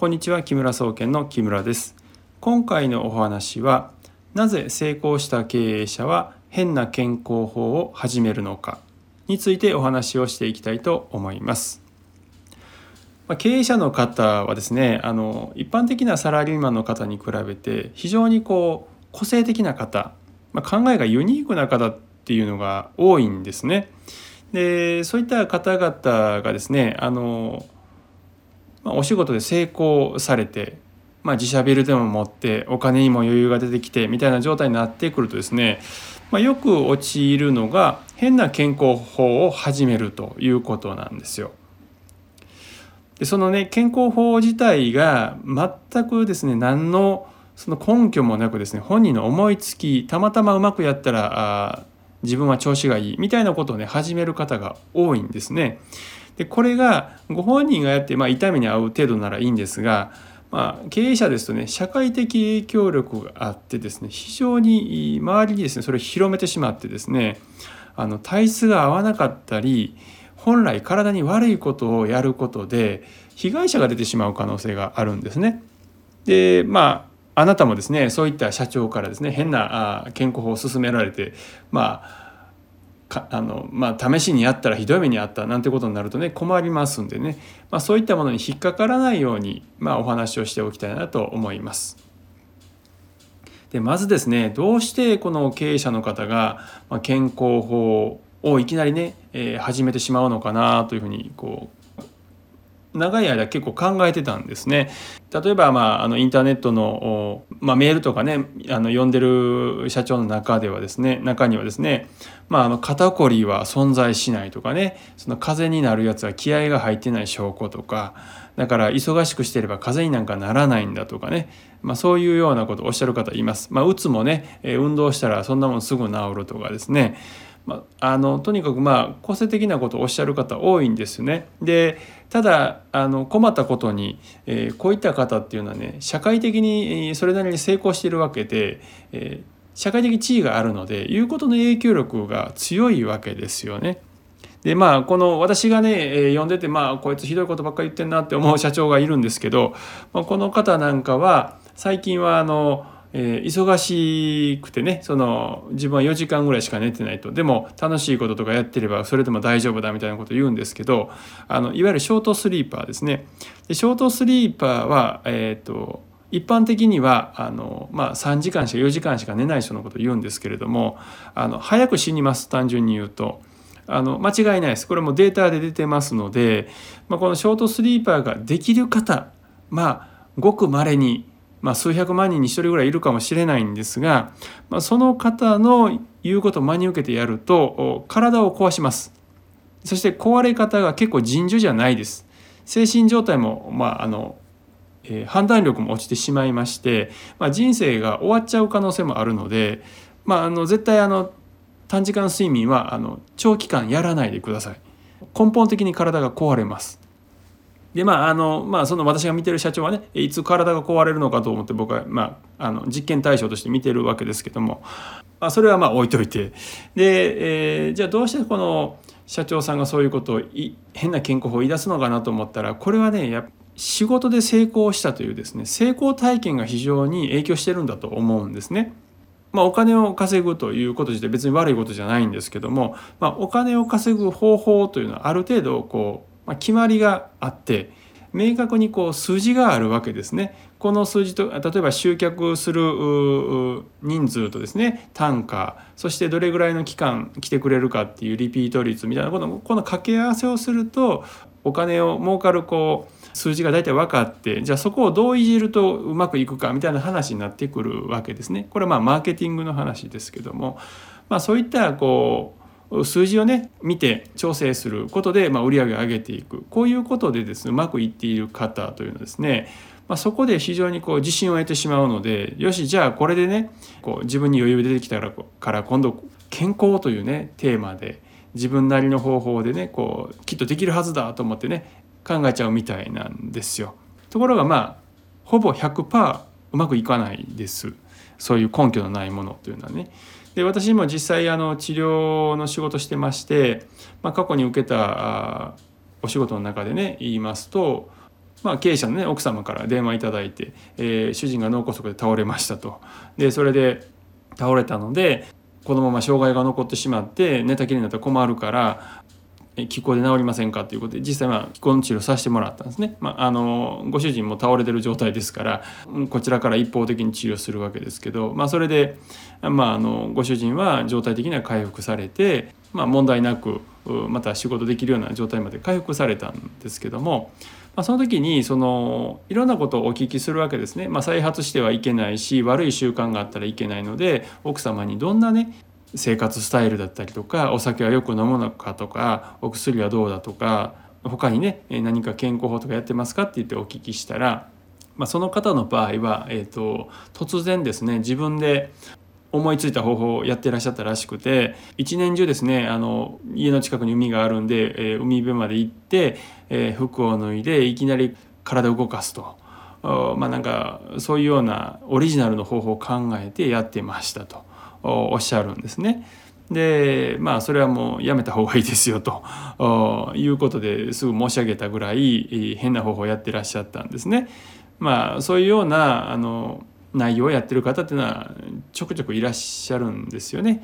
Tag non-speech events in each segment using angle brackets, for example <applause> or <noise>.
こんにちは木村総研の木村です今回のお話はなぜ成功した経営者は変な健康法を始めるのかについてお話をしていきたいと思います経営者の方はですねあの一般的なサラリーマンの方に比べて非常にこう個性的な方、まあ、考えがユニークな方っていうのが多いんですね。でそういった方々がですねあのまあ、お仕事で成功されて、まあ、自社ビルでも持ってお金にも余裕が出てきてみたいな状態になってくるとですね、まあ、よく陥るのが変な健康法を始めるということなんですよ。でそのね健康法自体が全くですね何のその根拠もなくですね本人の思いつきたまたまうまくやったらあ自分は調子がいいみたいなことをね始める方が多いんですね。でこれがご本人がやって、まあ、痛みに遭う程度ならいいんですが、まあ、経営者ですとね社会的影響力があってですね非常に周りにですねそれを広めてしまってですねあの体質が合わなかったり本来体に悪いことをやることで被害者が出てしまう可能性があるんですね。でまああなたもですねそういった社長からですね変な健康法を勧められてまあかあのまあ、試しにやったらひどい目にあったなんてことになるとね困りますんでね、まあ、そういったものに引っかからないように、まあ、お話をしておきたいなと思います。でまずですねどうしてこの経営者の方が健康法をいきなりね、え、始めてしまうのかなというふうにこう長い間結構考えてたんですね。例えば、まあ、あのインターネットの、まあ、メールとかねあの読んでる社長の中ではですね中にはですね、まあ、あの肩こりは存在しないとかねその風邪になるやつは気合が入ってない証拠とかだから忙しくしてれば風邪になんかならないんだとかね、まあ、そういうようなことをおっしゃる方います。まあ、うつもね運動したらそんなもんすぐ治るとかですねまあ、のとにかくまあ個性的なことをおっしゃる方多いんですね。でただあの困ったことに、えー、こういった方っていうのはね社会的にそれなりに成功しているわけで、えー、社会的地位があるので言うことの影響力が強いわけですよね。でまあこの私がね、えー、読んでてまあこいつひどいことばっかり言ってんなって思う社長がいるんですけど、まあ、この方なんかは最近はあのえー、忙しくてねその自分は4時間ぐらいしか寝てないと。でも楽しいこととかやってればそれでも大丈夫だみたいなことを言うんですけどあのいわゆるショートスリーパーですね。でショートスリーパーは、えーと、一般的にはあの、まあ、3時間しか4時間しか寝ない人のことを言うんですけれどもあの早く死にます。単純に言うと。あの間違いないです。これもデータで出てますので、まあ、このショートスリーパーができる方まあごくまれにまあ、数百万人に1人ぐらいいるかもしれないんですが、まあ、その方の言うことを真に受けてやると体を壊します。そして壊れ方が結構尋常じゃないです。精神状態も、まああのえー、判断力も落ちてしまいまして、まあ、人生が終わっちゃう可能性もあるので、まあ、あの絶対あの短時間睡眠はあの長期間やらないでください。根本的に体が壊れます。でまああのまあその私が見てる社長はねいつ体が壊れるのかと思って僕は、まあ、あの実験対象として見てるわけですけども、まあ、それはまあ置いといてで、えー、じゃあどうしてこの社長さんがそういうことを変な健康法を言い出すのかなと思ったらこれはねや仕事で成功したというですね成功体験が非常に影響してるんだと思うんですね。まあ、お金を稼ぐということ自体別に悪いことじゃないんですけども、まあ、お金を稼ぐ方法というのはある程度こうまあ、決まりがあって明確にこう数字があるわけですね。この数字と例えば集客する人数とですね単価そしてどれぐらいの期間来てくれるかっていうリピート率みたいなこのこの掛け合わせをするとお金を儲かるこう数字が大体分かってじゃあそこをどういじるとうまくいくかみたいな話になってくるわけですね。これはまあマーケティングの話ですけども、まあ、そういったこう数字をね見て調整することで、まあ、売り上げを上げていくこういうことでですねうまくいっている方というのはですねまあ、そこで非常にこう自信を得てしまうのでよしじゃあこれでねこう自分に余裕出てきたから今度健康というねテーマで自分なりの方法でねこうきっとできるはずだと思ってね考えちゃうみたいなんですよ。ところがまあほぼ100%うまくいかないですそういう根拠のないものというのはね。で私も実際あの治療の仕事してまして、まあ、過去に受けたお仕事の中でね言いますとまあ、経営者の、ね、奥様から電話いただいて、えー、主人が脳梗塞で倒れましたと。でそれで倒れたのでこのまま障害が残ってしまって寝たきりになったら困るから気候で治りませんかということで実際まあ気候の治療させてもらったんですね、まあ、あのご主人も倒れてる状態ですからこちらから一方的に治療するわけですけど、まあ、それで、まあ、あのご主人は状態的には回復されて、まあ、問題なくまた仕事できるような状態まで回復されたんですけども、まあ、その時にそのいろんなことをお聞きするわけですね、まあ、再発してはいけないし悪い習慣があったらいけないので奥様にどんなね生活スタイルだったりとかお酒はよく飲むのかとかお薬はどうだとか他にね何か健康法とかやってますかって言ってお聞きしたら、まあ、その方の場合は、えーと、突然ですね自分で思いついた方法をやってらっしゃったらしくて一年中ですねあの家の近くに海があるんで、えー、海辺まで行って、えー、服を脱いでいきなり体を動かすと。まあなんかそういうようなオリジナルの方法を考えてやってましたと。おっしゃるんですね。でまあそれはもうやめた方がいいですよと <laughs> いうことですぐ申し上げたぐらい変な方法をやってらっしゃったんですね。まあそういうようなあの内容をやってる方っていうのはちょくちょくいらっしゃるんですよね。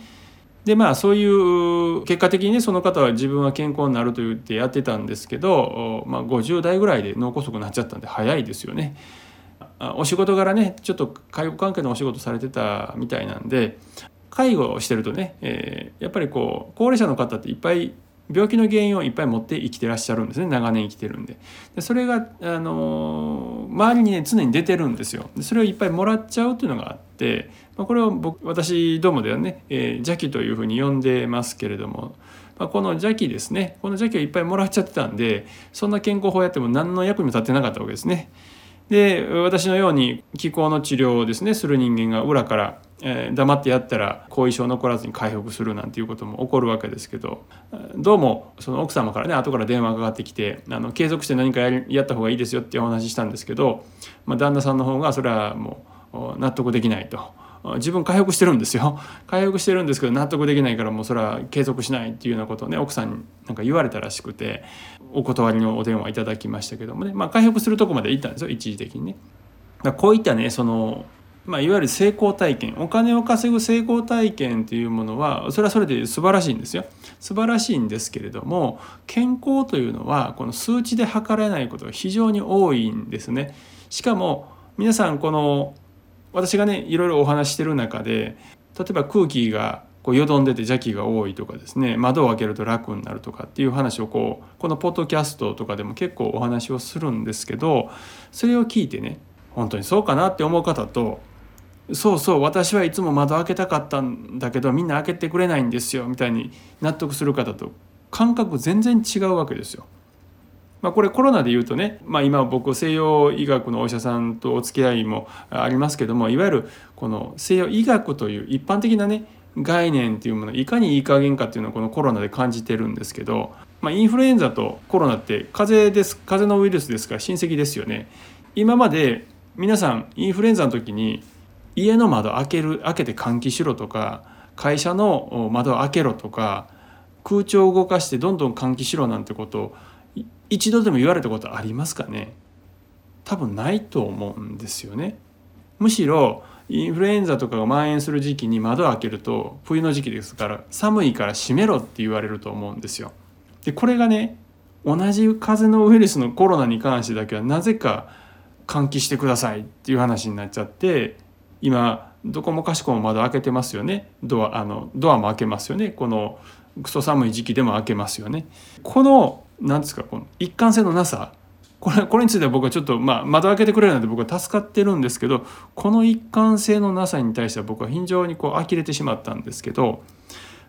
でまあそういう結果的にねその方は自分は健康になると言ってやってたんですけど、まあ、50代ぐらいで脳梗塞になっちゃったんで早いですよね。お仕事柄ねちょっと介護関係のお仕事されてたみたいなんで介護をしてるとね、えー、やっぱりこう高齢者の方っていっぱい病気の原因をいっぱい持って生きてらっしゃるんですね長年生きてるんででそれが、あのー、周りにね常に出てるんですよでそれをいっぱいもらっちゃうっていうのがあって、まあ、これを僕私どもではね、えー、邪気というふうに呼んでますけれども、まあ、この邪気ですねこの邪気をいっぱいもらっちゃってたんでそんな健康法やっても何の役にも立ってなかったわけですね。で私のように気候の治療をですねする人間が裏から、えー、黙ってやったら後遺症残らずに回復するなんていうことも起こるわけですけどどうもその奥様からね後から電話がかかってきてあの継続して何かややった方がいいですよってお話したんですけど、まあ、旦那さんの方がそれはもう納得できないと。自分回復してるんですよ。<laughs> 回復してるんですけど納得できないからもうそれは継続しないっていうようなことをね奥さんになんか言われたらしくてお断りのお電話いただきましたけどもね、まあ、回復するとこまで行ったんですよ一時的にね。だこういったねそのまあ、いわゆる成功体験お金を稼ぐ成功体験っていうものはそれはそれで素晴らしいんですよ。素晴らしいんですけれども健康というのはこの数値で測れないことが非常に多いんですね。しかも皆さんこの私がねいろいろお話してる中で例えば空気がこうよどんでて邪気が多いとかですね窓を開けると楽になるとかっていう話をこうこのポッドキャストとかでも結構お話をするんですけどそれを聞いてね本当にそうかなって思う方とそうそう私はいつも窓開けたかったんだけどみんな開けてくれないんですよみたいに納得する方と感覚全然違うわけですよ。まあ、これコロナで言うとね、まあ、今僕西洋医学のお医者さんとお付き合いもありますけどもいわゆるこの西洋医学という一般的なね概念っていうものいかにいい加減かっていうのをこのコロナで感じてるんですけど、まあ、インフルエンザとコロナって風邪です風邪のウイルスですから親戚ですよね。今まで皆さんインフルエンザの時に家の窓開ける開けて換気しろとか会社の窓開けろとか空調を動かしてどんどん換気しろなんてことを一度でも言われたことありますかね？多分ないと思うんですよね。むしろインフルエンザとかが蔓延する時期に窓を開けると冬の時期ですから寒いから閉めろって言われると思うんですよ。でこれがね同じ風邪のウイルスのコロナに関してだけはなぜか換気してくださいっていう話になっちゃって今どこもかしこも窓開けてますよねドアあのドアも開けますよねこのクソ寒い時期でも開けますよね。この何ですかこの一貫性のなさこれこれについては僕はちょっと、まあ、窓開けてくれるので僕は助かってるんですけどこの一貫性のなさに対しては僕は非常にこう呆れてしまったんですけど、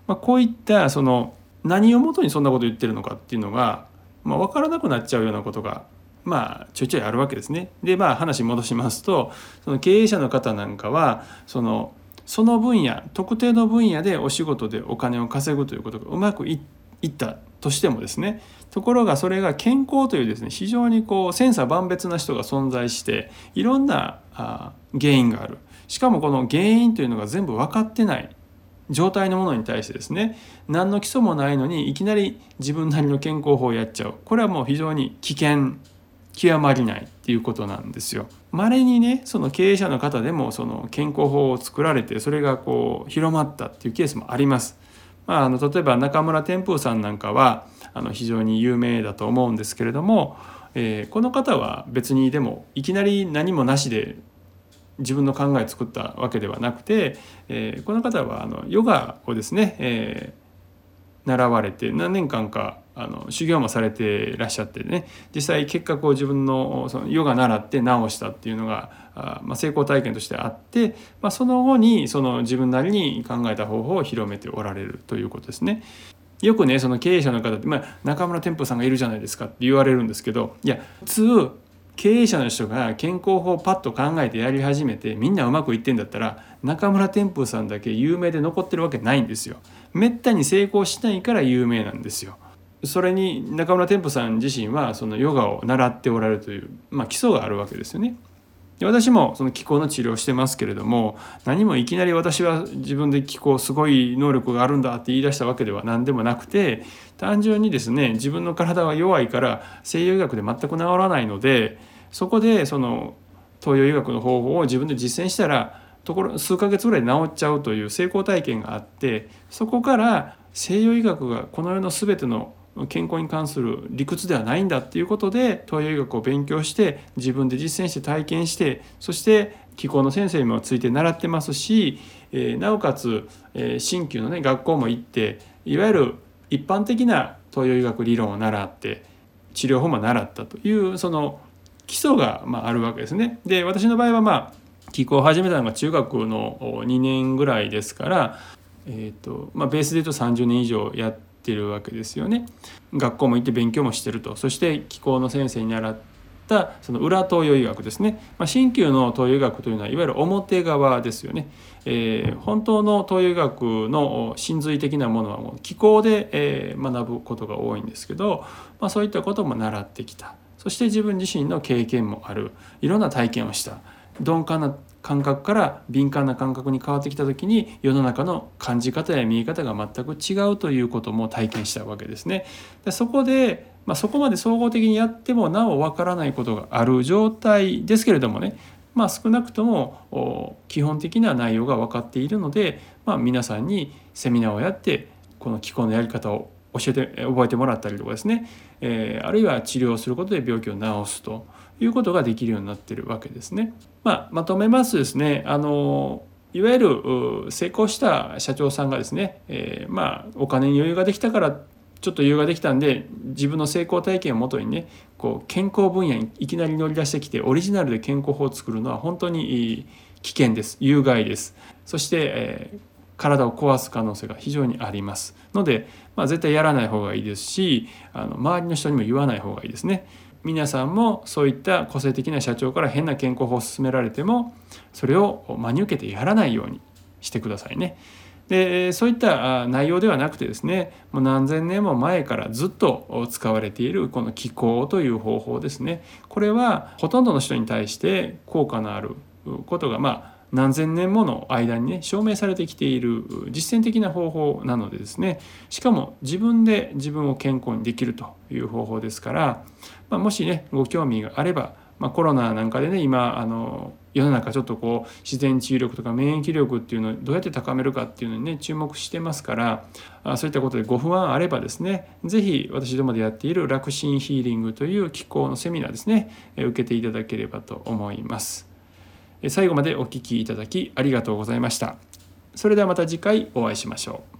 まあ、こういったその何をもとにそんなこと言ってるのかっていうのが、まあ、分からなくなっちゃうようなことがまあちょいちょいあるわけですね。でまあ話戻しますとその経営者の方なんかはそのその分野特定の分野でお仕事でお金を稼ぐということがうまくいったとしてもですねところがそれが健康というですね非常にこう千差万別な人が存在していろんなあ原因があるしかもこの原因というのが全部分かってない状態のものに対してですね何の基礎もないのにいきなり自分なりの健康法をやっちゃうこれはもう非常に危険極まりないっていうことなんですよ。稀にねその経営者の方でもその健康法を作られてそれがこう広まったっていうケースもあります。まあ、あの例えば中村天風さんなんかはあの非常に有名だと思うんですけれども、えー、この方は別にでもいきなり何もなしで自分の考え作ったわけではなくて、えー、この方はあのヨガをですね、えー、習われて何年間かあの修行もされていらっしゃってね実際結果こう自分のそのヨガ習って治したっていうのがあ、まあ、成功体験としてあって、まあ、その後にその自分なりに考えた方法を広めておられるということですね。よくねその経営者の方って、まあ、中村天風さんがいるじゃないですかって言われるんですけどいや普通経営者の人が健康法をパッと考えてやり始めてみんなうまくいってんだったら中村天風さんだけ有名で残ってるわけないんですよ。めったに成功しないから有名なんですよ。それに中村天風さん自身はそのヨガを習っておられるという、まあ、基礎があるわけですよね。私もその気候の治療をしてますけれども何もいきなり私は自分で気候すごい能力があるんだって言い出したわけでは何でもなくて単純にですね自分の体は弱いから西洋医学で全く治らないのでそこでその東洋医学の方法を自分で実践したらところ数ヶ月ぐらい治っちゃうという成功体験があってそこから西洋医学がこの世の全ての健康に関する理屈ではないんだっていうことで東洋医学を勉強して自分で実践して体験してそして気候の先生にもついて習ってますし、えー、なおかつ、えー、鍼灸のね学校も行っていわゆる一般的な東洋医学理論を習って治療法も習ったというその基礎がまああるわけですね。で私の場合はまあ気候を始めたのが中学の2年ぐらいですから、えーとまあ、ベースで言うと30年以上やってるわけですよね。学校も行って勉強もしてると。そして気候の先生に習ったその裏東洋医学ですね、まあ、新旧の東洋医学というのはいわゆる表側ですよね、えー、本当の東洋医学の真髄的なものはもう気候で、えー、学ぶことが多いんですけど、まあ、そういったことも習ってきた。そして自分自身の経験もある。いろんな体験をした。鈍感な感覚から敏感な感覚に変わってきた時に世の中の感じ方や見え方が全く違うということも体験したわけですね。でそこで、まあ、そこまで総合的にやってもなおわからないことがある状態ですけれどもねまあ、少なくとも基本的な内容が分かっているので、まあ、皆さんにセミナーをやってこの気候のやり方を教えて覚えてもらったりとかですね、えー、あるいは治療することで病気を治すということができるようになってるわけですね。まあ、まとめますとですねあのいわゆる成功した社長さんがですね、えー、まあお金に余裕ができたからちょっと余裕ができたんで自分の成功体験をもとにねこう健康分野にいきなり乗り出してきてオリジナルで健康法を作るのは本当に危険です有害ですそして、えー、体を壊す可能性が非常にありますので、まあ、絶対やらない方がいいですしあの周りの人にも言わない方がいいですね。皆さんもそういった個性的な社長から変な健康法を勧められてもそれを真に受けてやらないようにしてくださいね。でそういった内容ではなくてですねもう何千年も前からずっと使われているこの気候という方法ですねこれはほとんどの人に対して効果のあることがまあ何千年もの間にね証明されてきている実践的な方法なのでですねしかも自分で自分を健康にできるという方法ですから、まあ、もしねご興味があれば、まあ、コロナなんかでね今あの世の中ちょっとこう自然治癒力とか免疫力っていうのをどうやって高めるかっていうのにね注目してますからそういったことでご不安あればですね是非私どもでやっている楽心ヒーリングという機構のセミナーですね受けていただければと思います。最後までお聴きいただきありがとうございました。それではまた次回お会いしましょう。